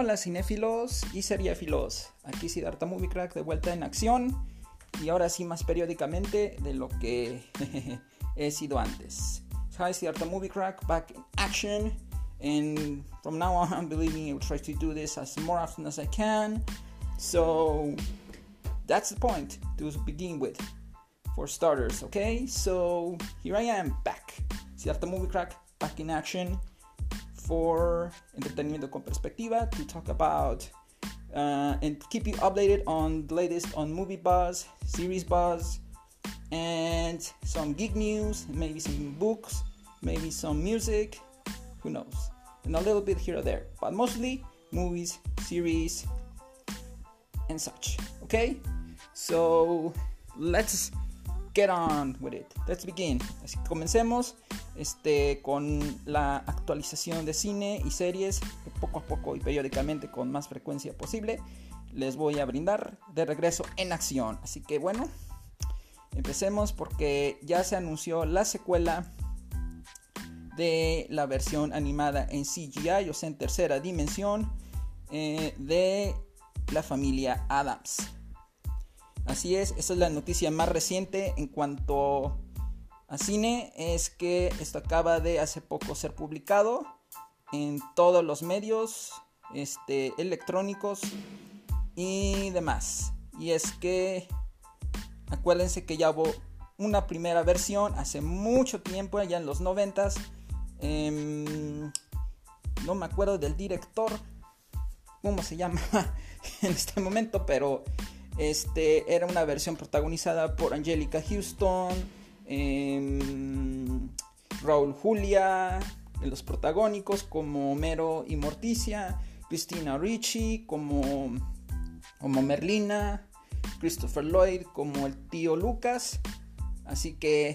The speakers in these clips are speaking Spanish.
Hola cinéfilos y seriéfilos, aquí Siddhartha Movie Crack de vuelta en acción y ahora sí más periódicamente de lo que he sido antes. Hi Siddhartha Movie Crack, back in action and from now on believe me I will try to do this as more often as I can. So that's the point to begin with for starters, okay? So here I am back. Siddhartha Movie Crack back in action for Entretenimiento con Perspectiva to talk about uh, and keep you updated on the latest on movie buzz, series buzz, and some geek news, maybe some books, maybe some music, who knows, and a little bit here or there, but mostly movies, series, and such. Okay, so let's get on with it. Let's begin. Así que comencemos este, con la actualización de cine y series poco a poco y periódicamente con más frecuencia posible les voy a brindar de regreso en acción. Así que bueno, empecemos porque ya se anunció la secuela de la versión animada en CGI, o sea, en tercera dimensión, eh, de la familia Adams. Así es, esa es la noticia más reciente en cuanto a cine, es que esto acaba de hace poco ser publicado en todos los medios este, electrónicos y demás. Y es que acuérdense que ya hubo una primera versión hace mucho tiempo, allá en los noventas. Em, no me acuerdo del director, cómo se llama en este momento, pero este, era una versión protagonizada por Angelica Houston, eh, Raúl Julia, en los protagónicos como Homero y Morticia, Christina Ricci como, como Merlina, Christopher Lloyd como el tío Lucas. Así que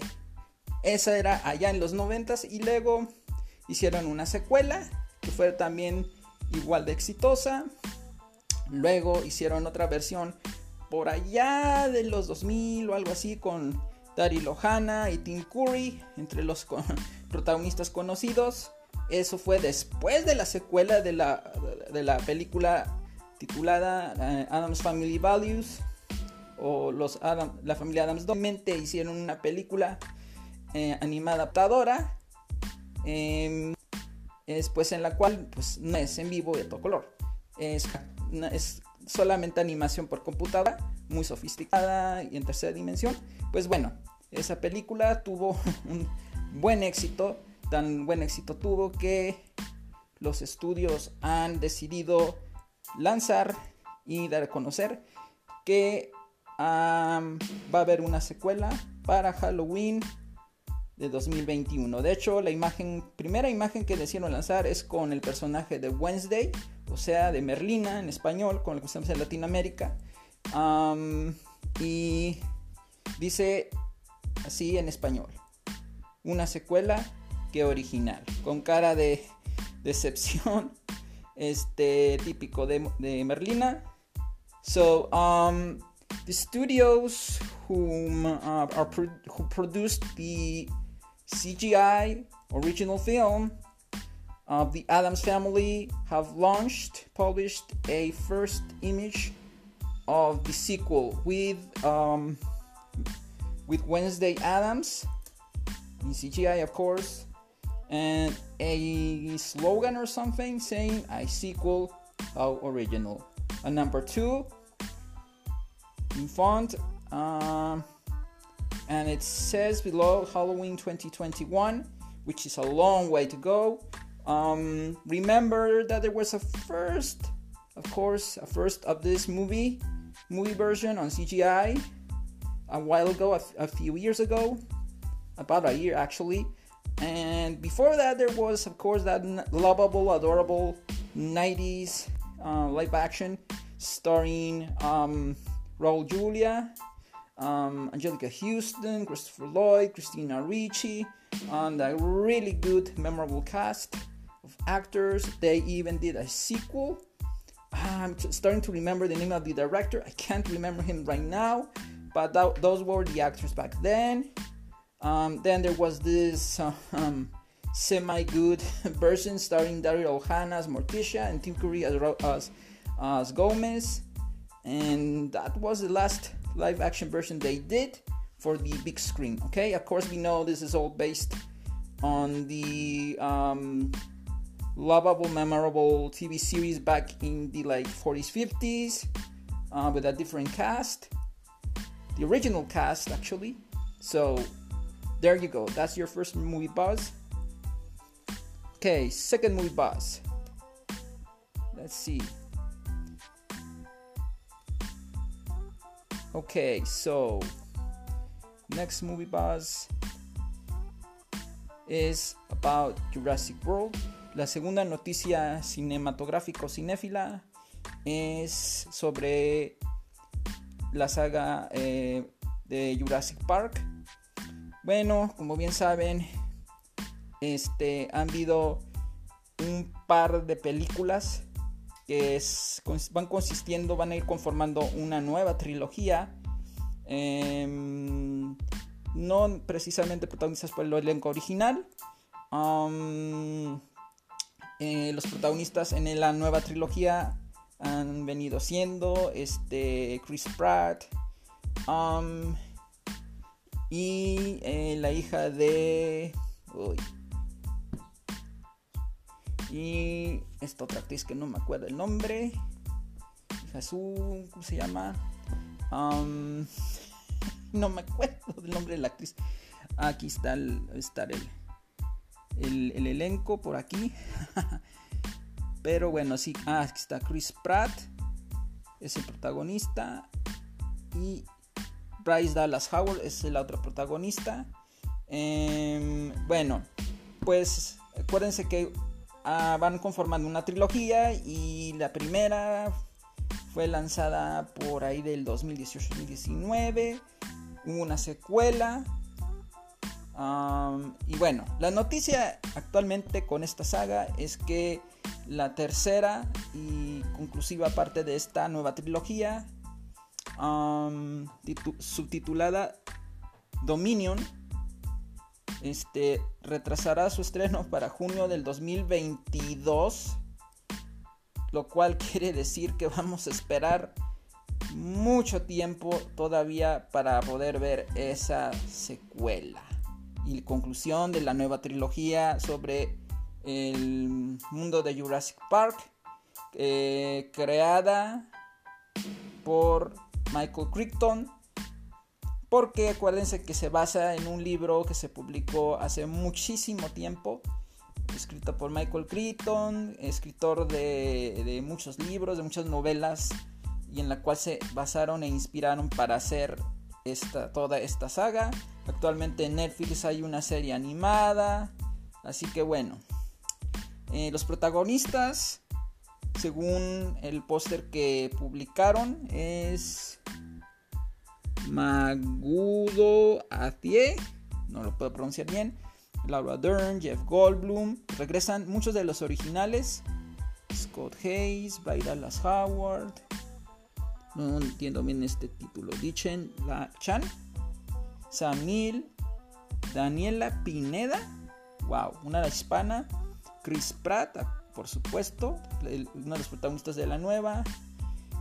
esa era allá en los noventas y luego hicieron una secuela que fue también igual de exitosa. Luego hicieron otra versión por allá de los 2000 o algo así con Dari Lohana y Tim Curry entre los protagonistas conocidos. Eso fue después de la secuela de la, de la película titulada uh, Adams Family Values o los la familia Adams Domente hicieron una película eh, animada adaptadora eh, después en la cual pues no es en vivo de todo color es, es solamente animación por computadora, muy sofisticada y en tercera dimensión. Pues bueno, esa película tuvo un buen éxito, tan buen éxito tuvo que los estudios han decidido lanzar y dar a conocer que va a haber una secuela para Halloween de 2021. De hecho, la imagen, primera imagen que decidieron lanzar es con el personaje de Wednesday, o sea, de Merlina en español, con lo que estamos en Latinoamérica. y dice así en español: una secuela que original, con cara de decepción, este típico de, Merlina. So, um, the studios uh, who produced the CGI original film of the Adams family have launched, published a first image of the sequel with um, with Wednesday Adams in CGI, of course, and a slogan or something saying "I sequel how original." And number two, in font, um, and it says below Halloween 2021, which is a long way to go. Um, remember that there was a first, of course, a first of this movie, movie version on CGI a while ago, a, few years ago, about a year actually. And before that, there was, of course, that lovable, adorable 90s uh, live action starring um, Raul Julia, um, Angelica Houston, Christopher Lloyd, Christina Ricci, and a really good, memorable cast actors. They even did a sequel. I'm starting to remember the name of the director. I can't remember him right now, but those were the actors back then. Um, then there was this uh, um, semi-good version starring Daryl Ohana as Morticia and Tim Curry as, as, as Gomez. And that was the last live action version they did for the big screen. Okay, of course, we know this is all based on the um, lovable, memorable TV series back in the like 40s, 50s uh, with a different cast. The original cast, actually. So there you go. That's your first movie buzz. Okay, second movie buzz. Let's see. Okay, so next movie buzz is about Jurassic World. La segunda noticia cinematográfico cinéfila es sobre la saga eh, de Jurassic Park. Bueno, como bien saben, este, han habido un par de películas que van consistiendo, van a ir conformando una nueva trilogía. Em, no precisamente protagonistas por el elenco original. Eh, los protagonistas en la nueva trilogía han venido siendo este, Chris Pratt y eh, la hija de... Y esta otra actriz que no me acuerdo el nombre. Jesús, ¿cómo se llama? no me acuerdo del nombre de la actriz. Aquí está el, está el, el, elenco por aquí. Pero bueno, sí. Ah, aquí está Chris Pratt. Es el protagonista. Y Bryce Dallas Howard es la otra protagonista. Em, bueno, pues acuérdense que Ah, van conformando una trilogía y la primera fue lanzada por ahí del 2018-2019. Hubo una secuela. Y bueno, la noticia actualmente con esta saga es que la tercera y conclusiva parte de esta nueva trilogía, subtitulada Dominion, este, retrasará su estreno para junio del 2022, lo cual quiere decir que vamos a esperar mucho tiempo todavía para poder ver esa secuela y conclusión de la nueva trilogía sobre el mundo de Jurassic Park, eh, creada por Michael Crichton porque acuérdense que se basa en un libro que se publicó hace muchísimo tiempo, escrito por Michael Crichton, escritor de, muchos libros, de muchas novelas, y en la cual se basaron e inspiraron para hacer esta, toda esta saga. Actualmente en Netflix hay una serie animada, así que bueno, eh, los protagonistas, según el póster que publicaron, es Magudo Athie, no lo puedo pronunciar bien, Laura Dern, Jeff Goldblum, regresan muchos de los originales, Scott Hayes, Dallas Howard, no entiendo bien este título, Dichen La Chan, Sam Neill, Daniela Pineda, wow, una hispana, Chris Pratt, por supuesto, uno de los protagonistas de la nueva,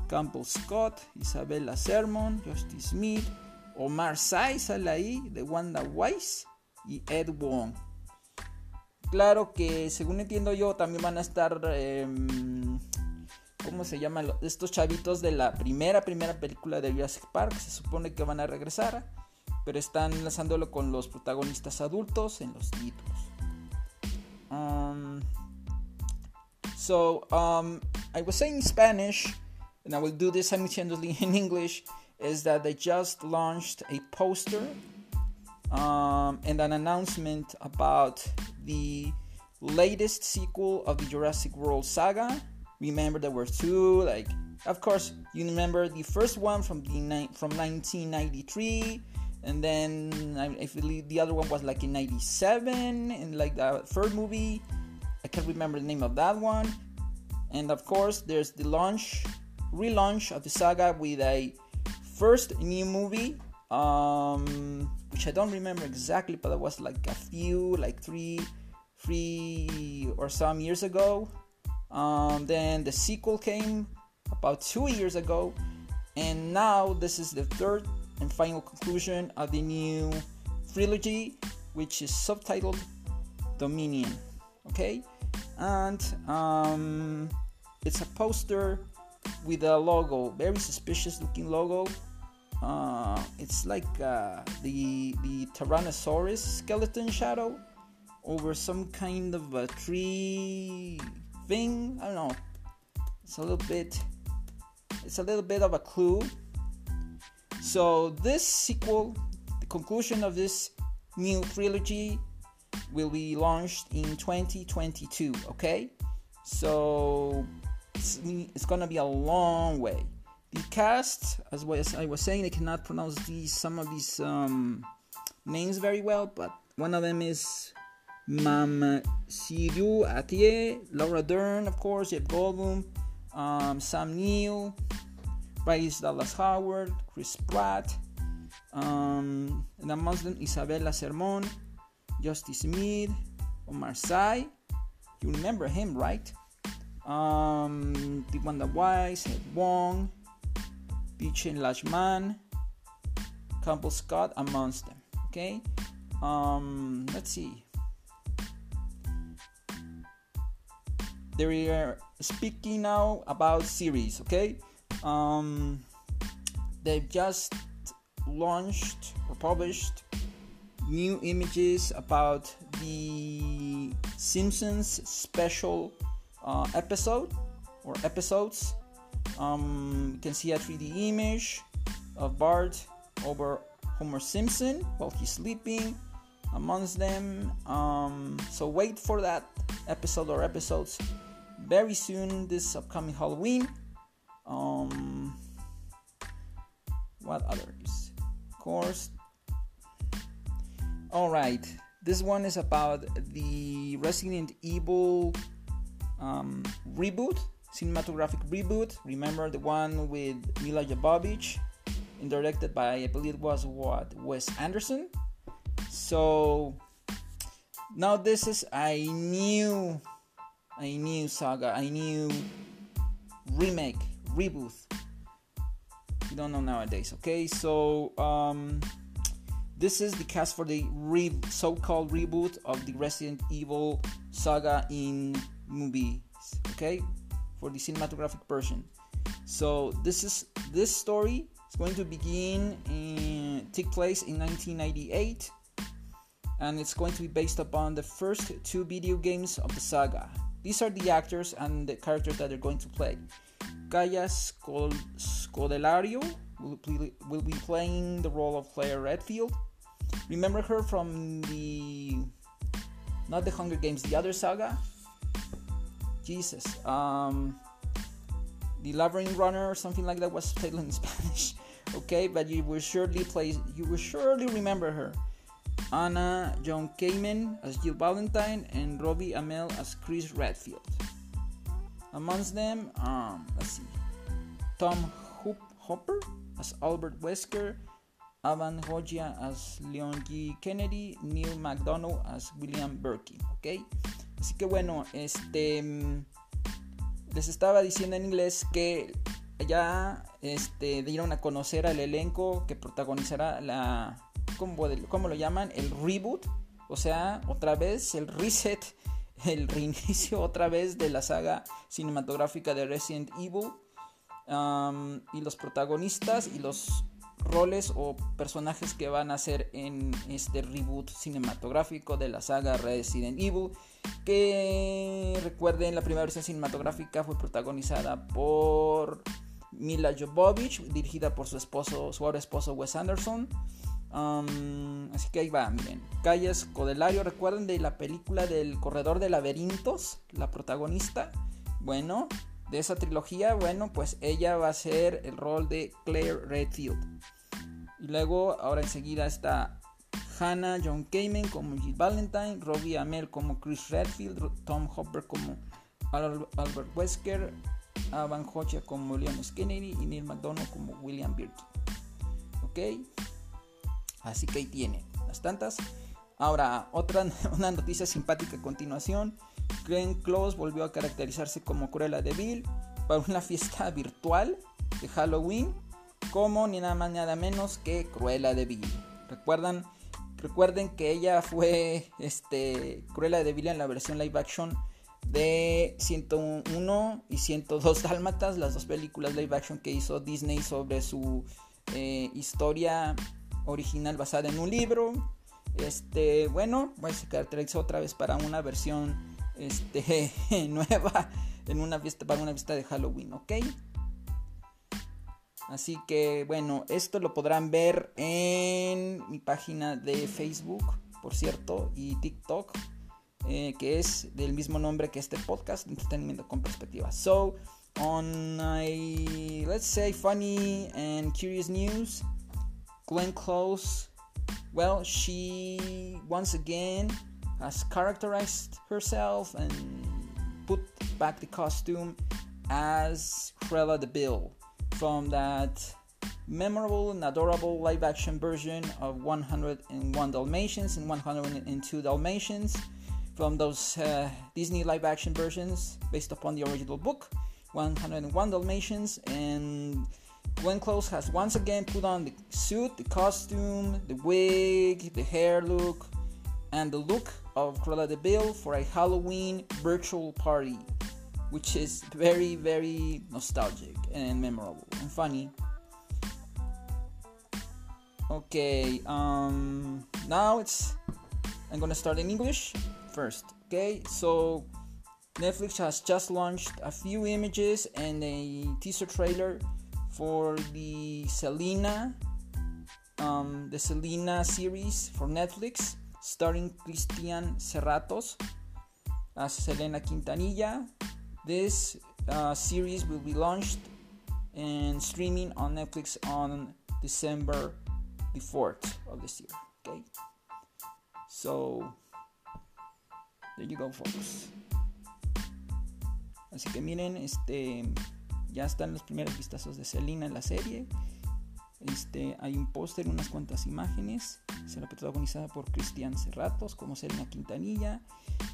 Campbell Scott, Isabella Sermon, Justice Smith, Omar Sy sale ahí, de Wanda Wise y Ed Wong. Claro que según entiendo yo también van a estar, em, ¿cómo se llaman? Estos chavitos de la primera, primera película de Jurassic Park. Se supone que van a regresar, pero están lanzándolo con los protagonistas adultos en los títulos. Um, so, um, I was saying Spanish. and I will do this simultaneously in English, is that they just launched a poster um, and an announcement about the latest sequel of the Jurassic World saga. Remember, there were two. Like, of course, you remember the first one from the ni- from 1993, and then I, believe the other one was like in '97, and like the third movie, I can't remember the name of that one. And of course, there's the launch relaunch of the saga with a first new movie, um, which I don't remember exactly, but it was like a few, like three, three or some years ago. Um, then the sequel came about two years ago, and now this is the third and final conclusion of the new trilogy, which is subtitled Dominion. Okay, and um, it's a poster with a logo, very suspicious looking logo. Uh, it's like uh, the the Tyrannosaurus skeleton shadow over some kind of a tree thing. I don't know. It's a little bit. It's a little bit of a clue. So this sequel, the conclusion of this new trilogy, will be launched in 2022. Okay, so it's, it's gonna be a long way. The cast, as, well as I was saying, I cannot pronounce these some of these um, names very well, but one of them is Mam Sidu Atie, Laura Dern, of course, Jeff Goldblum, um, Sam Neill, Bryce Dallas Howard, Chris Pratt, um, and amongst them Isabella Sermon, Justice Smith, Omar Sy. You remember him, right? Um, Wanda Wise, Ed Wong, Pichen Lashman, Campbell Scott amongst them. Okay, um, let's see. They are speaking now about series. Okay, um, they've just launched or published new images about the Simpsons special uh, episode or episodes. Um, you can see a 3D image of Bart over Homer Simpson while he's sleeping amongst them. Um, so wait for that episode or episodes very soon this upcoming Halloween. Um, what others? Of course. All right, this one is about the Resident Evil um, reboot, cinematographic reboot. Remember the one with Mila Jovovich, and directed by I believe it was what Wes Anderson. So now this is a new, a new saga, a new remake, reboot. You don't know nowadays, okay? So um, this is the cast for the re- so-called reboot of the Resident Evil saga in movies okay for the cinematographic version so this is this story is going to begin in take place in 1998 and it's going to be based upon the first two video games of the saga these are the actors and the characters that they're going to play Kaya Scodelario will, be playing the role of Claire Redfield remember her from the not the Hunger Games, the other saga, Jesus. Um, the Labyrinth Runner or something like that was titled in Spanish. okay, but you will surely play. You will surely remember her. Anna John Kamen as Jill Valentine and Robbie Amell as Chris Redfield. Amongst them, um, let's see, Tom Hoop Hopper as Albert Wesker, Avan Hojia as Leon G. Kennedy, Neil McDonough as William Birkin. Okay. Así que bueno, este les estaba diciendo en inglés que ya este, dieron a conocer al elenco que protagonizará la ¿cómo, ¿cómo, lo llaman? El reboot, o sea, otra vez el reset, el reinicio otra vez de la saga cinematográfica de Resident Evil. y los protagonistas y los roles o personajes que van a ser en este reboot cinematográfico de la saga Resident Evil. Que recuerden, la primera versión cinematográfica fue protagonizada por Mila Jovovich, dirigida por su esposo, su ahora esposo Wes Anderson. Así que ahí va, miren. Calles Codelario, recuerden de la película del Corredor de Laberintos, la protagonista. Bueno, de esa trilogía, bueno, pues ella va a ser el rol de Claire Redfield. Y luego, ahora enseguida está Hannah John Kamen como Jill Valentine, Robbie Amell como Chris Redfield, Tom Hopper como Albert Wesker, Avan Hocha como William Kennedy y Neil McDonough como William Birkin. Ok, así que ahí tiene las tantas. Ahora, otra una noticia simpática a continuación. Glenn Close volvió a caracterizarse como Cruella de Vil para una fiesta virtual de Halloween como ni nada más nada menos que Cruella de Vil. ¿Recuerdan? Recuerden que ella fue este, Cruella de Vil en la versión live action de 101 y 102 Dálmatas, las dos películas live action que hizo Disney sobre su eh, historia original basada en un libro. Este, bueno, pues se caracterizó otra vez para una versión este, nueva en una fiesta, para una fiesta de Halloween, ¿ok? Así que bueno, esto lo podrán ver en mi página de Facebook, por cierto, y TikTok, eh, que es del mismo nombre que este podcast, Entretenimiento con Perspectiva. So, on my, let's say, funny and curious news, Glenn Close, well, she once again has characterized herself and put back the costume as Cruella de Bill from that memorable and adorable live action version of 101 Dalmatians and 102 Dalmatians from those uh, Disney live action versions based upon the original book 101 Dalmatians and Glenn Close has once again put on the suit, the costume, the wig, the hair look, and the look of Cruella de Bill for a Halloween virtual party which is very, very nostalgic and memorable and funny. Okay, um, now it's I'm gonna start in English first. Okay, so Netflix has just launched a few images and a teaser trailer for the Selena, um, the Selena series for Netflix, starring Christian Serratos as Selena Quintanilla, this uh, series will be launched and streaming on Netflix on December the 4th of this year. Okay, so there you go, folks. Así que miren, este ya están los primeros vistazos de Selena en la serie. Este, hay un póster, unas cuantas imágenes. Será protagonizada por Cristian Serratos como Selena Quintanilla.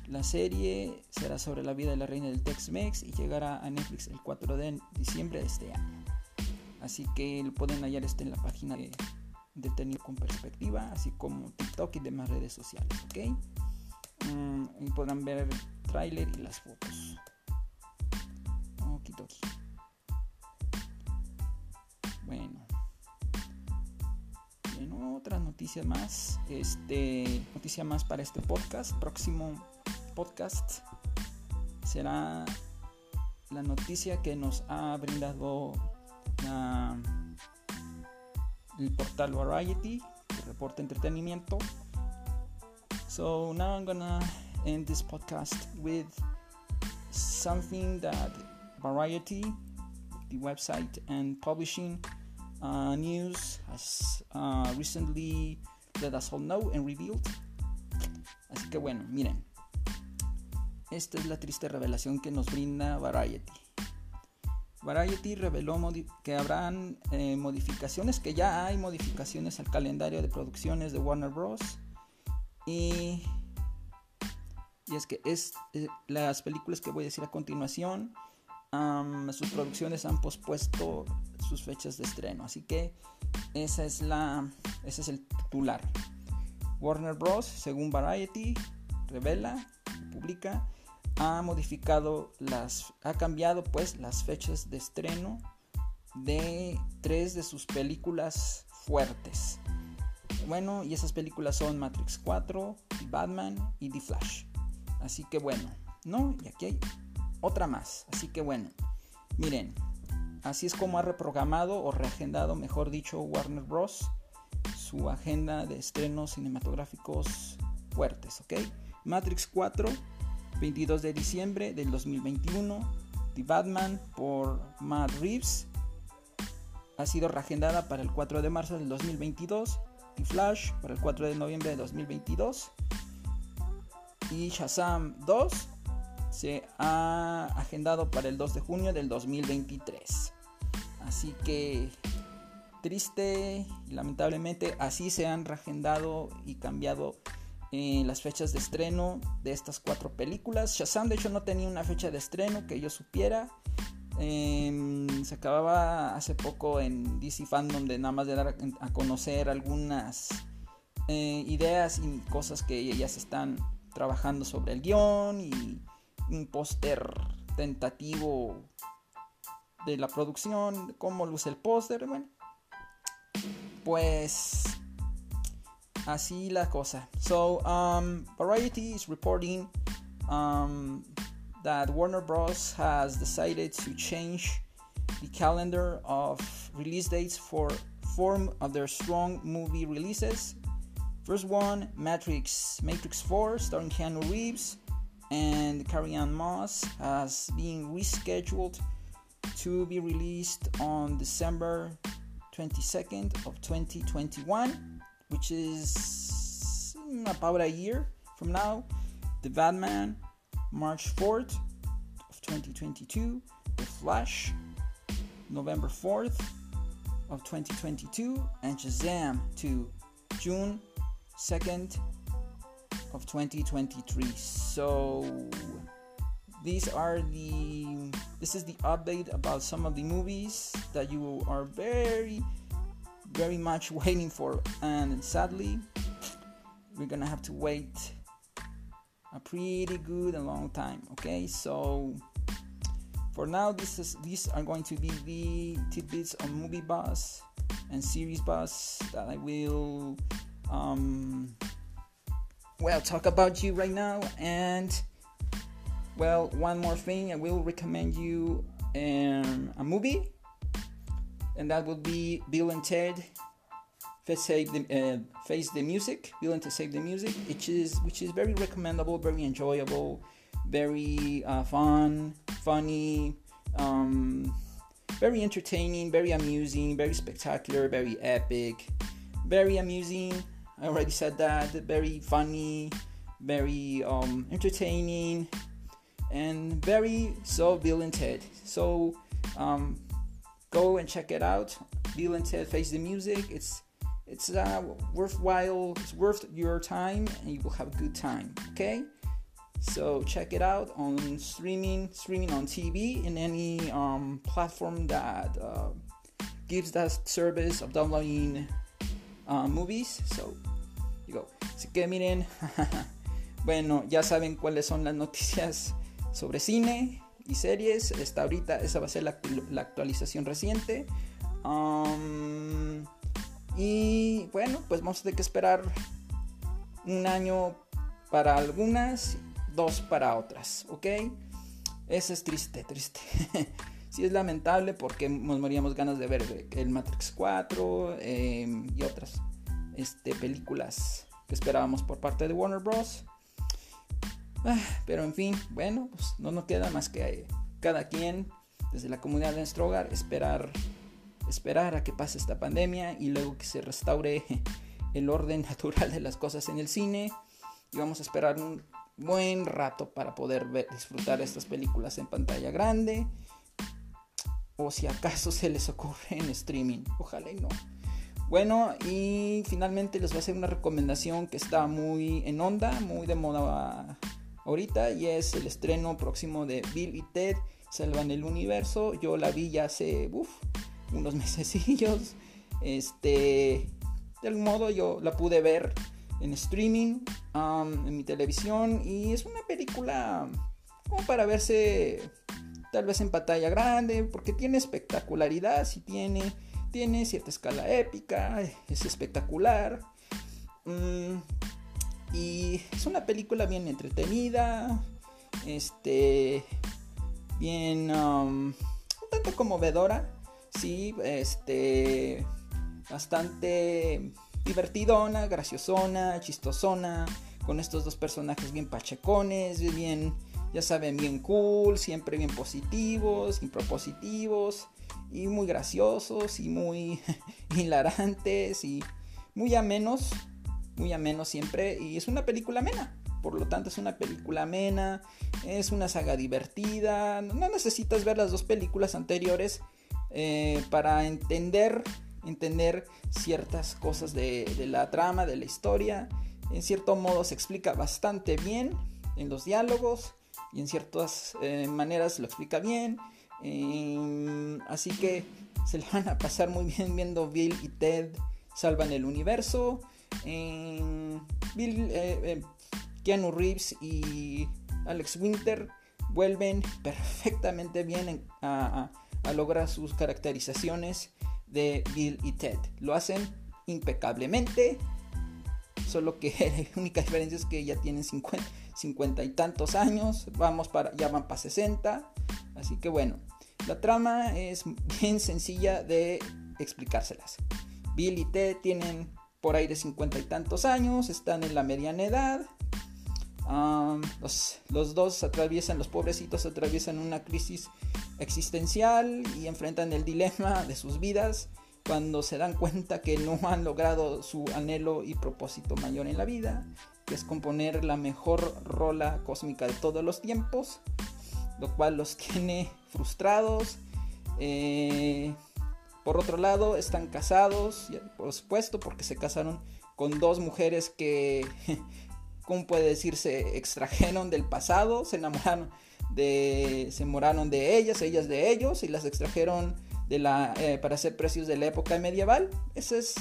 La serie será sobre la vida de la reina del Tex-Mex y llegará a Netflix el 4 de diciembre de este año. Así que lo pueden hallar este en la página de Detenido con Perspectiva, así como TikTok y demás redes sociales. ¿ok? Mm, y podrán ver el tráiler y las fotos. Okidoki. Bueno. Bueno, otra noticia más. Este, noticia más para este podcast. Próximo podcast será la noticia que nos ha brindado el portal Variety, el reporte entretenimiento. So now I'm gonna end this podcast with something that Variety, the website and publishing uh, news, has uh, recently let us all know and revealed. Así que bueno, miren. Esta es la triste revelación que nos brinda Variety. Variety reveló que habrán eh, modificaciones, que ya hay modificaciones al calendario de producciones de Warner Bros. Y, y es que es, eh, las películas que voy a decir a continuación, sus producciones han pospuesto sus fechas de estreno. Así que esa es la, ese es el titular. Warner Bros., según Variety, revela, publica ha modificado las, ha cambiado pues las fechas de estreno de tres de sus películas fuertes. Bueno, y esas películas son Matrix 4, Batman y The Flash. Así que bueno, ¿no? Y aquí hay otra más. Así que bueno, miren, así es como ha reprogramado o reagendado, mejor dicho, Warner Bros. su agenda de estrenos cinematográficos fuertes, ¿ok? Matrix 4 22 de diciembre del 2021. The Batman por Matt Reeves ha sido reagendada para el 4 de marzo del 2022. The Flash para el 4 de noviembre de 2022. Y Shazam 2 se ha agendado para el 2 de junio del 2023. Así que triste y lamentablemente así se han reagendado y cambiado eh, las fechas de estreno de estas cuatro películas. Shazam de hecho no tenía una fecha de estreno que yo supiera. Em, se acababa hace poco en DC Fandom de nada más de dar a conocer algunas eh, ideas y cosas que ya se están trabajando sobre el guion y un póster tentativo de la producción, cómo luce el póster, bueno, pues así la cosa. So, um, Variety is reporting um, that Warner Bros. has decided to change the calendar of release dates for four of their strong movie releases. First one, Matrix, Matrix 4, starring Keanu Reeves and Carrie Ann Moss, has been rescheduled to be released on December 22nd of 2021, which is about a year from now. The Batman, March 4th of 2022. The Flash, November 4th of 2022, and Shazam to June 2nd of 2023. So these are the this is the update about some of the movies that you are very very much waiting for and sadly we're gonna have to wait a pretty good and long time okay so for now this is these are going to be the tidbits on movie bus and series bus that i will um well talk about you right now and well, one more thing, I will recommend you um, a movie, and that would be Bill and Ted Face the, uh, Face the Music. Bill and Ted Save the Music, which is which is very recommendable, very enjoyable, very uh, fun, funny, um, very entertaining, very amusing, very spectacular, very epic, very amusing. I already said that. Very funny, very um, entertaining and very so Bill and Ted. So um, go and check it out. Bill and Ted Face the Music. It's it's uh, worthwhile. It's worth your time, and you will have a good time. Okay. So check it out on streaming, streaming on TV in any um, platform that uh, gives that service of downloading uh, movies. So Así que miren, bueno, ya saben cuáles son las noticias sobre cine y series. Esta ahorita, esa va a ser la, actualización reciente. Um, y bueno, pues vamos a tener que esperar un año para algunas, dos para otras, ¿ok? Eso es triste, triste. sí es lamentable porque nos moríamos ganas de ver el Matrix 4 em, y otras este, películas que esperábamos por parte de Warner Bros. Ah, pero en fin, bueno, pues no nos queda más que cada quien desde la comunidad de nuestro hogar esperar esperar a que pase esta pandemia y luego que se restaure el orden natural de las cosas en el cine y vamos a esperar un buen rato para poder disfrutar estas películas en pantalla grande o si acaso se les ocurre en streaming, ojalá y no. Bueno, y finalmente les voy a hacer una recomendación que está muy en onda, muy de moda ahorita y es el estreno próximo de Bill y Ted Salvan el Universo. Yo la vi ya hace unos mesecillos. Este, de algún modo yo la pude ver en streaming, um, en mi televisión y es una película como para verse tal vez en pantalla grande porque tiene espectacularidad, si tiene, tiene cierta escala épica, es espectacular. Mm, y es una película bien entretenida, este, bien, um, un tanto conmovedora, sí, este, bastante divertidona, graciosona, chistosona, con estos dos personajes bien pachecones, bien, ya saben, bien cool, siempre bien positivos, propositivos y muy graciosos y muy hilarantes y muy amenos muy ameno siempre y es una película amena. Por lo tanto es una película amena, es una saga divertida, no necesitas ver las dos películas anteriores eh, para entender, entender ciertas cosas de, la trama, de la historia. En cierto modo se explica bastante bien en los diálogos y en ciertas eh, maneras lo explica bien. Em, así que se le van a pasar muy bien viendo Bill y Ted salvan el universo. Em, Bill, eh, eh, Keanu Reeves y Alex Winter vuelven perfectamente bien a, lograr sus caracterizaciones de Bill y Ted. Lo hacen impecablemente. Solo que la única diferencia es que ya tienen 50, y tantos años. Vamos para, ya van para 60. Así que bueno, la trama es bien sencilla de explicárselas. Bill y Ted tienen por ahí de 50 y tantos años, están en la mediana edad. los, los, dos atraviesan, los pobrecitos atraviesan una crisis existencial y enfrentan el dilema de sus vidas cuando se dan cuenta que no han logrado su anhelo y propósito mayor en la vida, que es componer la mejor rola cósmica de todos los tiempos, lo cual los tiene frustrados. Eh, por otro lado, están casados, por supuesto, porque se casaron con dos mujeres que, ¿cómo puede decirse?, extrajeron del pasado, se enamoraron de, se enamoraron de ellas, ellas de ellos, y las extrajeron de la, eh, para hacer precios de la época medieval. Ese es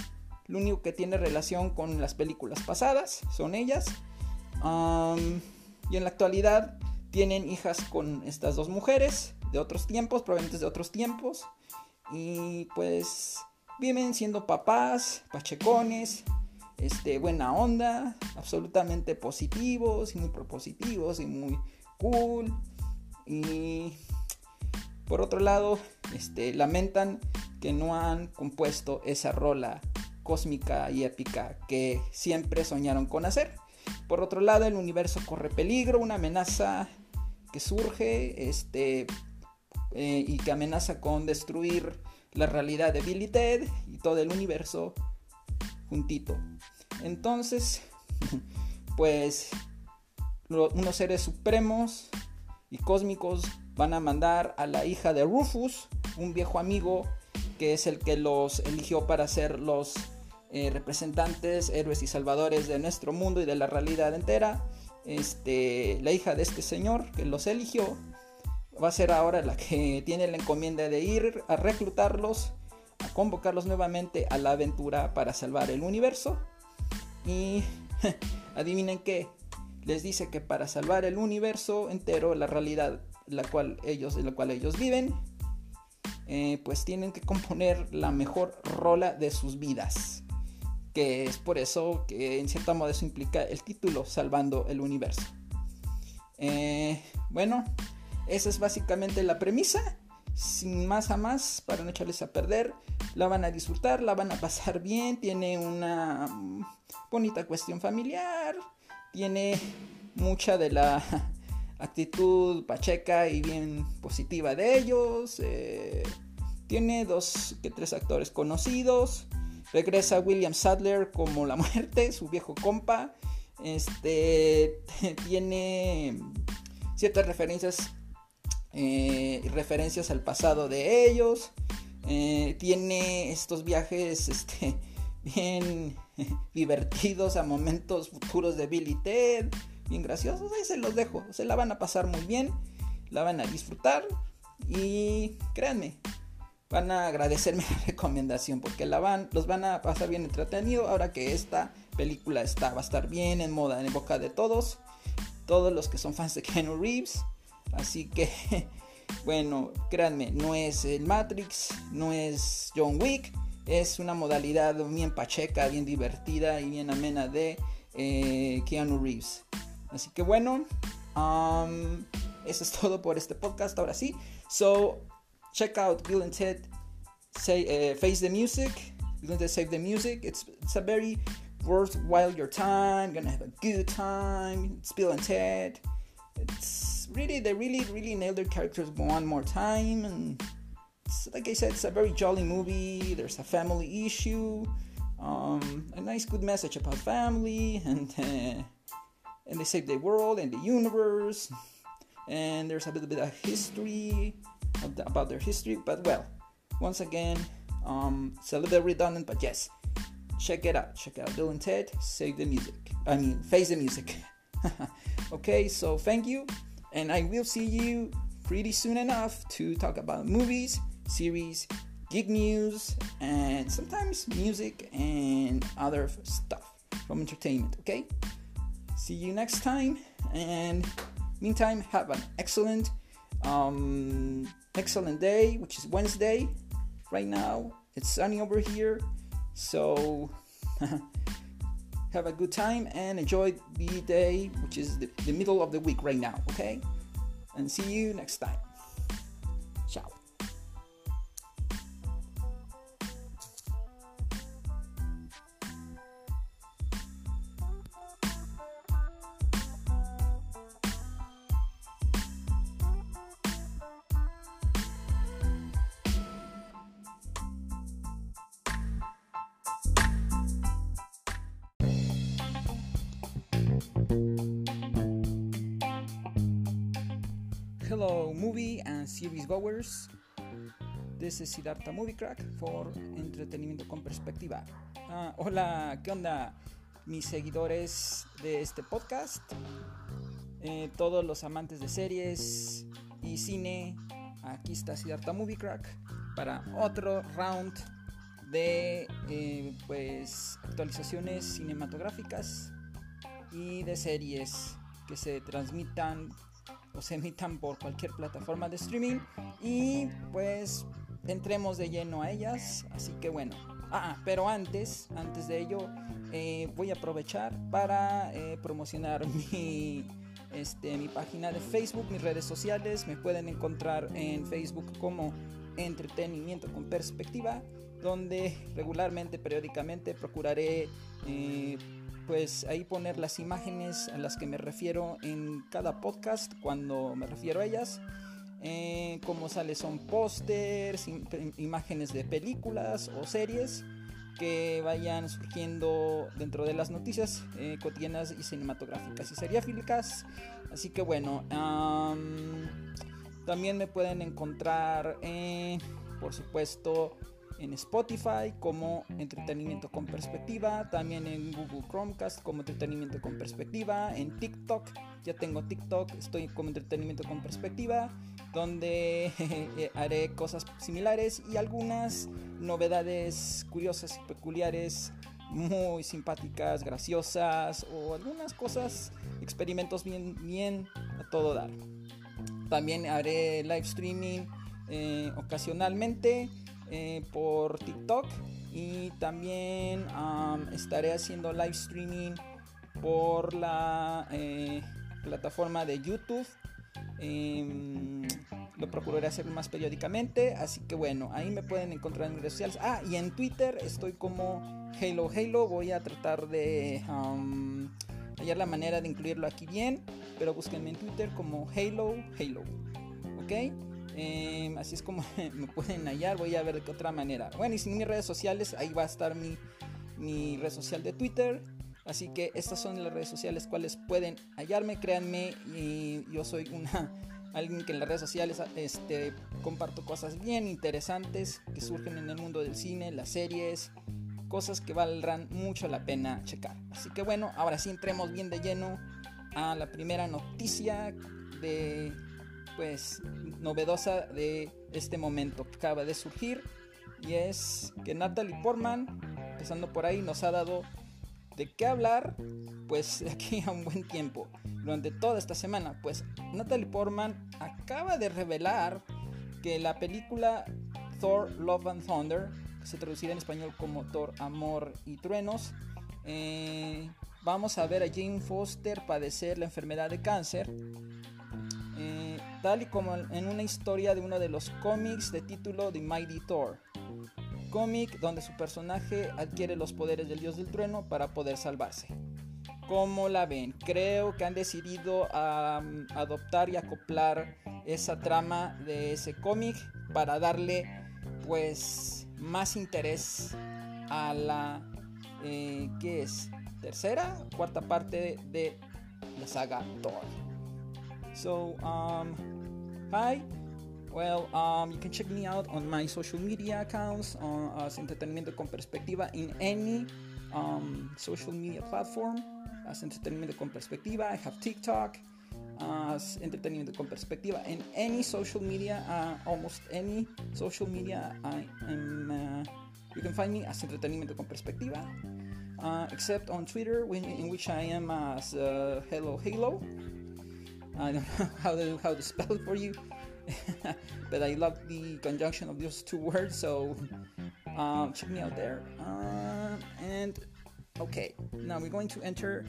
lo único que tiene relación con las películas pasadas, son ellas. y en la actualidad tienen hijas con estas dos mujeres de otros tiempos, provenientes de otros tiempos. Y pues viven siendo papás, pachecones, este, buena onda, absolutamente positivos y muy propositivos y muy cool. Y por otro lado, este, lamentan que no han compuesto esa rola cósmica y épica que siempre soñaron con hacer. Por otro lado, el universo corre peligro, una amenaza que surge este, eh, y que amenaza con destruir la realidad de Billy Ted y todo el universo juntito. Entonces, pues unos seres supremos y cósmicos van a mandar a la hija de Rufus, un viejo amigo que es el que los eligió para ser los eh, representantes, héroes y salvadores de nuestro mundo y de la realidad entera. Este, la hija de este señor que los eligió va a ser ahora la que tiene la encomienda de ir a reclutarlos, a convocarlos nuevamente a la aventura para salvar el universo. Y adivinen qué, les dice que para salvar el universo entero, la realidad la cual ellos, en la cual ellos viven, eh, pues tienen que componer la mejor rola de sus vidas. Que es por eso que en cierta modo eso implica el título, Salvando el Universo. Eh, bueno, esa es básicamente la premisa. Sin más a más, para no echarles a perder, la van a disfrutar, la van a pasar bien, tiene una mm, bonita cuestión familiar, tiene mucha de la actitud pacheca y bien positiva de ellos. Eh, tiene dos que tres actores conocidos. Regresa William Sadler como la muerte, su viejo compa. Este tiene ciertas referencias eh, referencias al pasado de ellos. Eh, tiene estos viajes este, bien divertidos a momentos futuros de Billy Ted bien graciosos, ahí se los dejo. Se la van a pasar muy bien, la van a disfrutar y créanme, van a agradecerme la recomendación porque la van, los van a pasar bien entretenido ahora que esta película está, va a estar bien en moda, en boca de todos, todos los que son fans de Keanu Reeves. Así que, bueno, créanme, no es el Matrix, no es John Wick, es una modalidad bien pacheca, bien divertida y bien amena de eh, Keanu Reeves. Así que bueno, um, eso es todo por este podcast. Ahora sí. So, check out Bill and Ted say, uh, Face the Music. Bill and Ted Save the Music. It's, it's a very worthwhile your time. Gonna have a good time. It's Bill and Ted. It's really, they really, really nailed their characters one more time. And like I said, it's a very jolly movie. There's a family issue. Um, a nice, good message about family and. Uh, and they save the world and the universe and there's a little bit of history about their history but well once again um, it's a little bit redundant but yes check it out. Check out Bill and Ted Save the Music. I mean, Face the Music. okay, so thank you, and I will see you pretty soon enough to talk about movies, series, gig news, and sometimes music and other stuff from entertainment. Okay, see you next time, and meantime, have an excellent, um, excellent day, which is Wednesday. Right now, it's sunny over here, so have a good time and enjoy the day, which is the, the middle of the week right now. Okay, and see you next time. Hello, movie and series goers. This is Siddhartha Movie Crack for Entretenimiento con Perspectiva. Ah, hola, ¿qué onda? Mis seguidores de este podcast, eh, todos los amantes de series y cine, aquí está Siddhartha Movie Crack para otro round de eh, pues actualizaciones cinematográficas y de series que se transmitan o se emitan por cualquier plataforma de streaming y pues entremos de lleno a ellas así que bueno ah pero antes antes de ello eh, voy a aprovechar para eh, promocionar mi este, mi página de Facebook, mis redes sociales. Me pueden encontrar en Facebook como Entretenimiento con Perspectiva, donde regularmente, periódicamente, procuraré eh, pues ahí poner las imágenes a las que me refiero en cada podcast cuando me refiero a ellas. Eh, como sale son pósters, imágenes de películas o series que vayan surgiendo dentro de las noticias eh, cotidianas y cinematográficas y seriafílicas. Así que bueno, también me pueden encontrar, eh, por supuesto, en Spotify como Entretenimiento con Perspectiva, también en Google Chromecast como Entretenimiento con Perspectiva, en TikTok, ya tengo TikTok, estoy como Entretenimiento con Perspectiva, donde haré cosas similares y algunas novedades curiosas y peculiares, muy simpáticas, graciosas o algunas cosas, experimentos bien, bien a todo dar. También haré live streaming eh, ocasionalmente eh, por TikTok y también estaré haciendo live streaming por la eh, plataforma de YouTube. Em, lo procuraré hacer más periódicamente, así que bueno, ahí me pueden encontrar en redes sociales. Ah, y en Twitter estoy como Halo Halo. Voy a tratar de hallar la manera de incluirlo aquí bien, pero búsquenme en Twitter como Halo Halo. ¿Ok? Em, así es como me pueden hallar. Voy a ver de qué otra manera. Bueno, y sin mis redes sociales, ahí va a estar mi, mi red social de Twitter. Así que estas son las redes sociales cuales pueden hallarme. Créanme, y yo soy una alguien que en las redes sociales este, comparto cosas bien interesantes que surgen en el mundo del cine, las series, cosas que valdrán mucho la pena checar. Así que bueno, ahora sí entremos bien de lleno a la primera noticia de pues novedosa de este momento que acaba de surgir y es que Natalie Portman, empezando por ahí, nos ha dado de qué hablar pues de aquí a un buen tiempo. Durante toda esta semana, pues Natalie Portman acaba de revelar que la película Thor Love and Thunder, que se traducirá en español como Thor Amor y Truenos, eh, vamos a ver a Jane Foster padecer la enfermedad de cáncer tal y como en una historia de uno de los cómics de título The Mighty Thor. Cómic donde su personaje adquiere los poderes del dios del trueno para poder salvarse. ¿Cómo la ven? Creo que han decidido adoptar y acoplar esa trama de ese cómic para darle pues más interés a la eh, ¿qué es? tercera cuarta parte de la saga Thor. So, um, hi. Well, um, you can check me out on my social media accounts uh, as Entretenimiento con Perspectiva in any um, social media platform as Entretenimiento con Perspectiva. I have TikTok as Entretenimiento con Perspectiva. in any social media, uh, almost any social media, I am. Uh, you can find me as Entretenimiento con Perspectiva. Uh, except on Twitter, in which I am as uh, Hello Halo. I don't know how to how to spell it for you, but I love the conjunction of those two words. So um, check me out there. Uh, and okay, now we're going to enter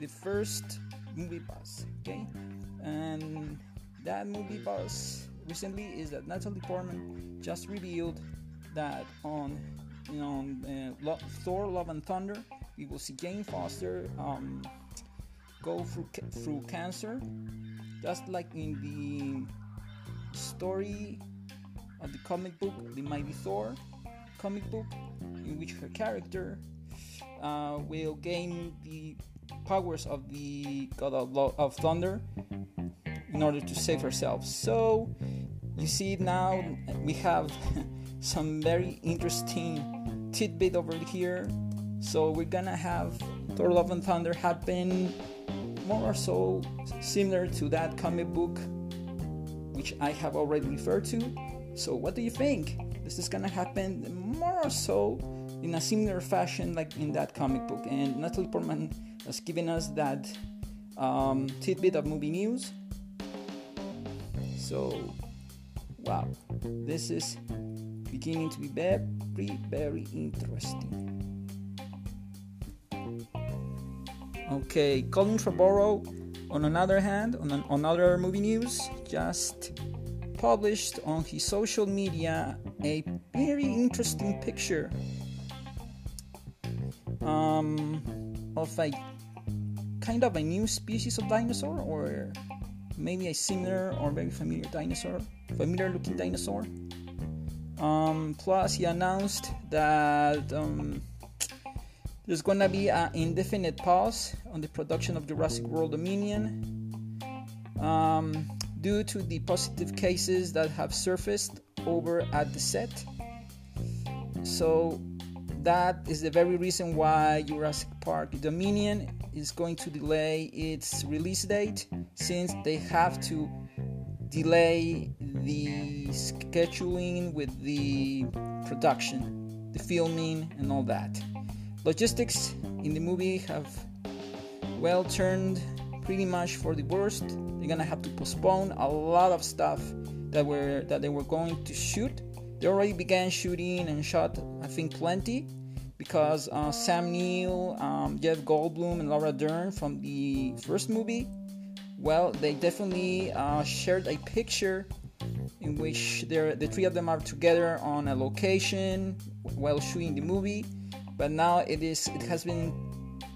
the first movie buzz. Okay, and that movie buzz recently is that Natalie Portman just revealed that on you know uh, Thor: Love and Thunder, we will see Jane Foster. Um, go through through cancer, just like in the story of the comic book, the Mighty Thor comic book, in which her character uh, will gain the powers of the God of, of Thunder in order to save herself. So you see now we have some very interesting tidbit over here. So we're gonna have Thor Love and Thunder happen more or so similar to that comic book which I have already referred to. So, what do you think? This is gonna happen more or so in a similar fashion like in that comic book. And Natalie Portman has given us that um, tidbit of movie news. So, wow, this is beginning to be very, very interesting. Okay, Colin Trevorrow, on another hand, on, an, on other movie news, just published on his social media a very interesting picture um, of a kind of a new species of dinosaur, or maybe a similar or very familiar dinosaur, familiar looking dinosaur. Um, plus, he announced that. Um, there's gonna be an indefinite pause on the production of Jurassic World Dominion um, due to the positive cases that have surfaced over at the set. So that is the very reason why Jurassic Park Dominion is going to delay its release date since they have to delay the scheduling with the production, the filming, and all that. Logistics in the movie have well turned pretty much for the worst. They're gonna have to postpone a lot of stuff that were that they were going to shoot. They already began shooting and shot, I think, plenty because uh, Sam Neill, um, Jeff Goldblum, and Laura Dern from the first movie, well, they definitely uh, shared a picture in which the three of them are together on a location while shooting the movie but now it is it has been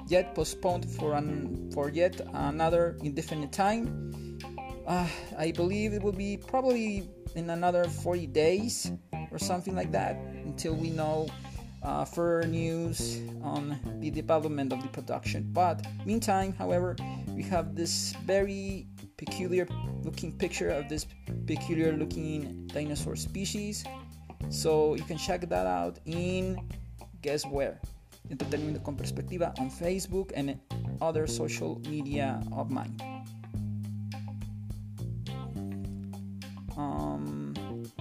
yet postponed for an for yet another indefinite time. Uh, I believe it will be probably in another 40 days or something like that until we know uh, further news on the development of the production. But meantime, however, we have this very peculiar looking picture of this peculiar looking dinosaur species. So you can check that out in guess where? Entretenimiento con Perspectiva on Facebook and other social media of mine. Um,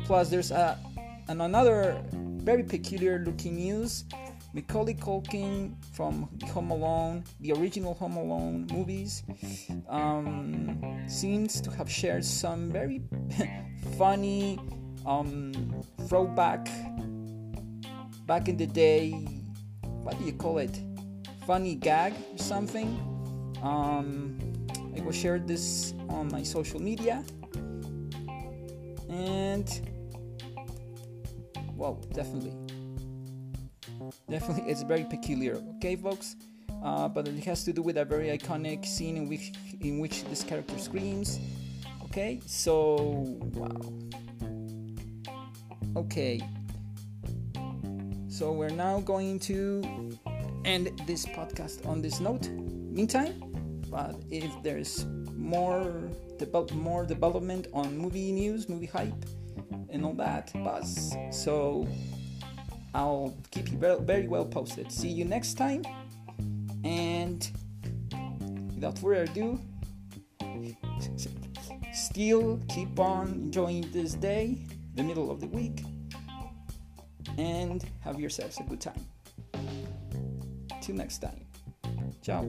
plus, there's a, and another very peculiar looking news. Macaulay Culkin from Home Alone, the original Home Alone movies, um, seems to have shared some very funny um, throwback back in the day, what do you call it? Funny gag or something. Um, I will share this on my social media. And, well, definitely. Definitely, it's very peculiar. Okay, folks? Uh, but it has to do with a very iconic scene in which in which this character screams. Okay, so wow. Okay, so we're now going to end this podcast on this note. Meantime, but if there's more more development on movie news, movie hype, and all that, buzz. So I'll keep you very well posted. See you next time. And without further ado, still keep on enjoying this day, the middle of the week, and have yourselves a good time. Till next time. Ciao.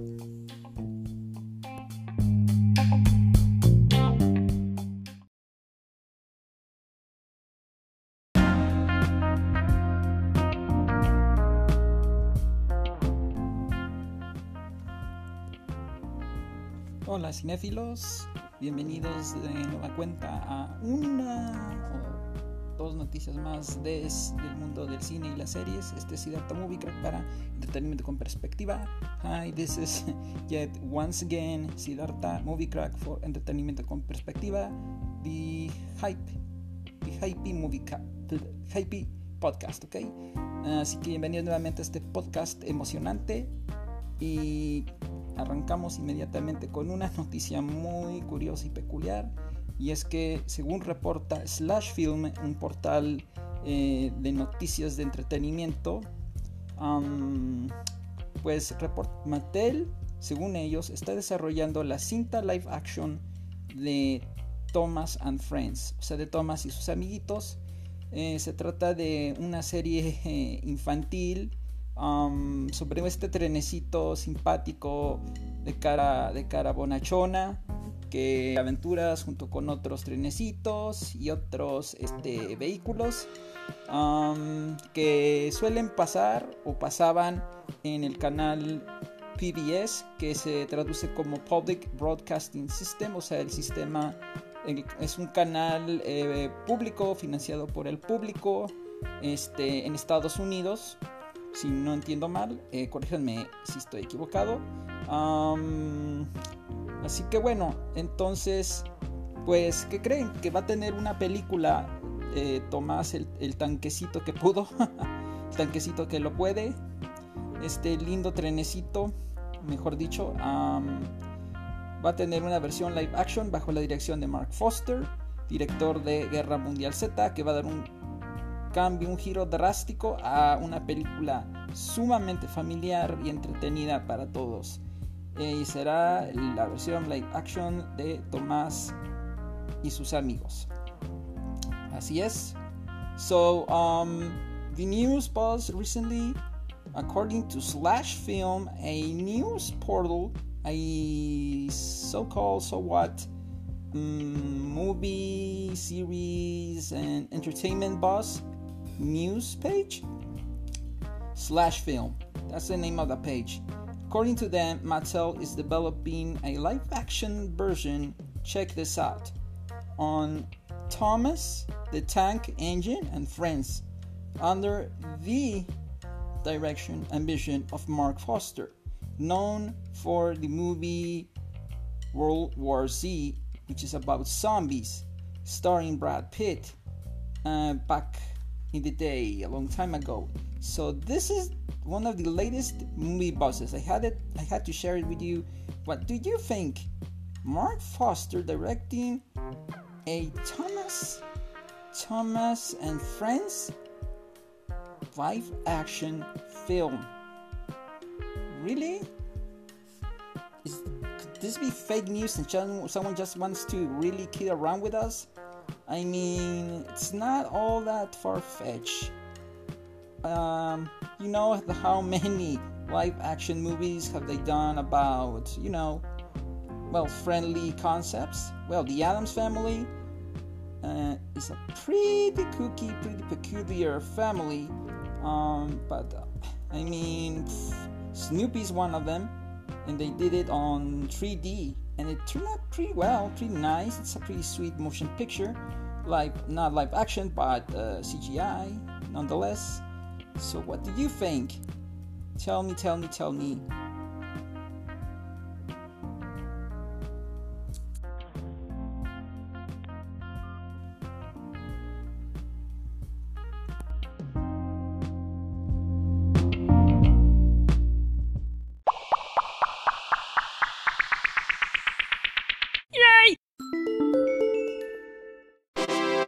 Hola cinéfilos, bienvenidos de nueva cuenta a una dos noticias más des, del mundo del cine y las series. Este es Siddhartha Movie Crack para entretenimiento con perspectiva. Hi, this is yet once again Siddhartha Movie Crack for entretenimiento con perspectiva. The hype, the hype movie, the hype podcast, ¿ok? Así que bienvenidos nuevamente a este podcast emocionante y arrancamos inmediatamente con una noticia muy curiosa y peculiar y es que según reporta Slash Film, un portal eh, de noticias de entretenimiento, pues Mattel, según ellos, está desarrollando la cinta live action de Thomas and Friends, o sea, de Thomas y sus amiguitos. Eh, se trata de una serie eh, infantil sobre este trenecito simpático de cara, de cara bonachona que aventuras junto con otros trenecitos y otros este, vehículos que suelen pasar o pasaban en el canal PBS que se traduce como Public Broadcasting System, o sea, el sistema es un canal eh, público financiado por el público este, en Estados Unidos si no entiendo mal, eh, si estoy equivocado. Así que bueno, entonces, pues, ¿qué creen? Que va a tener una película eh, Tomás el, tanquecito que pudo, el tanquecito que lo puede, este lindo trenecito, mejor dicho, va a tener una versión live action bajo la dirección de Mark Foster, director de Guerra Mundial Z, que va a dar un cambio, un giro drástico a una película sumamente familiar y entretenida para todos. Eh, y será la versión live action de Tomás y sus amigos. Así es. So, um, the news was recently, according to Slash Film, a news portal, a so-called, so what, um, movie, series, and entertainment buzz news page slash film. That's the name of the page. According to them, Mattel is developing a live action version. Check this out on Thomas the Tank Engine and Friends under the direction and vision of Mark Foster, known for the movie World War Z, which is about zombies, starring Brad Pitt. Uh, back in the day a long time ago. So this is one of the latest movie buzzes. I had it I had to share it with you. What do you think? Mark Foster directing a Thomas Thomas and Friends live action film. Really? Is, could this be fake news and someone just wants to really kid around with us? I mean, it's not all that far fetched. Um, you know how many live action movies have they done about, you know, well, friendly concepts? Well, the Adams Family uh, is a pretty kooky, pretty peculiar family. Um, but uh, I mean, Snoopy's one of them, and they did it on 3D, and it turned out pretty well, pretty nice. It's a pretty sweet motion picture live not live action but uh, CGI nonetheless. So what do you think? Tell me, tell me, tell me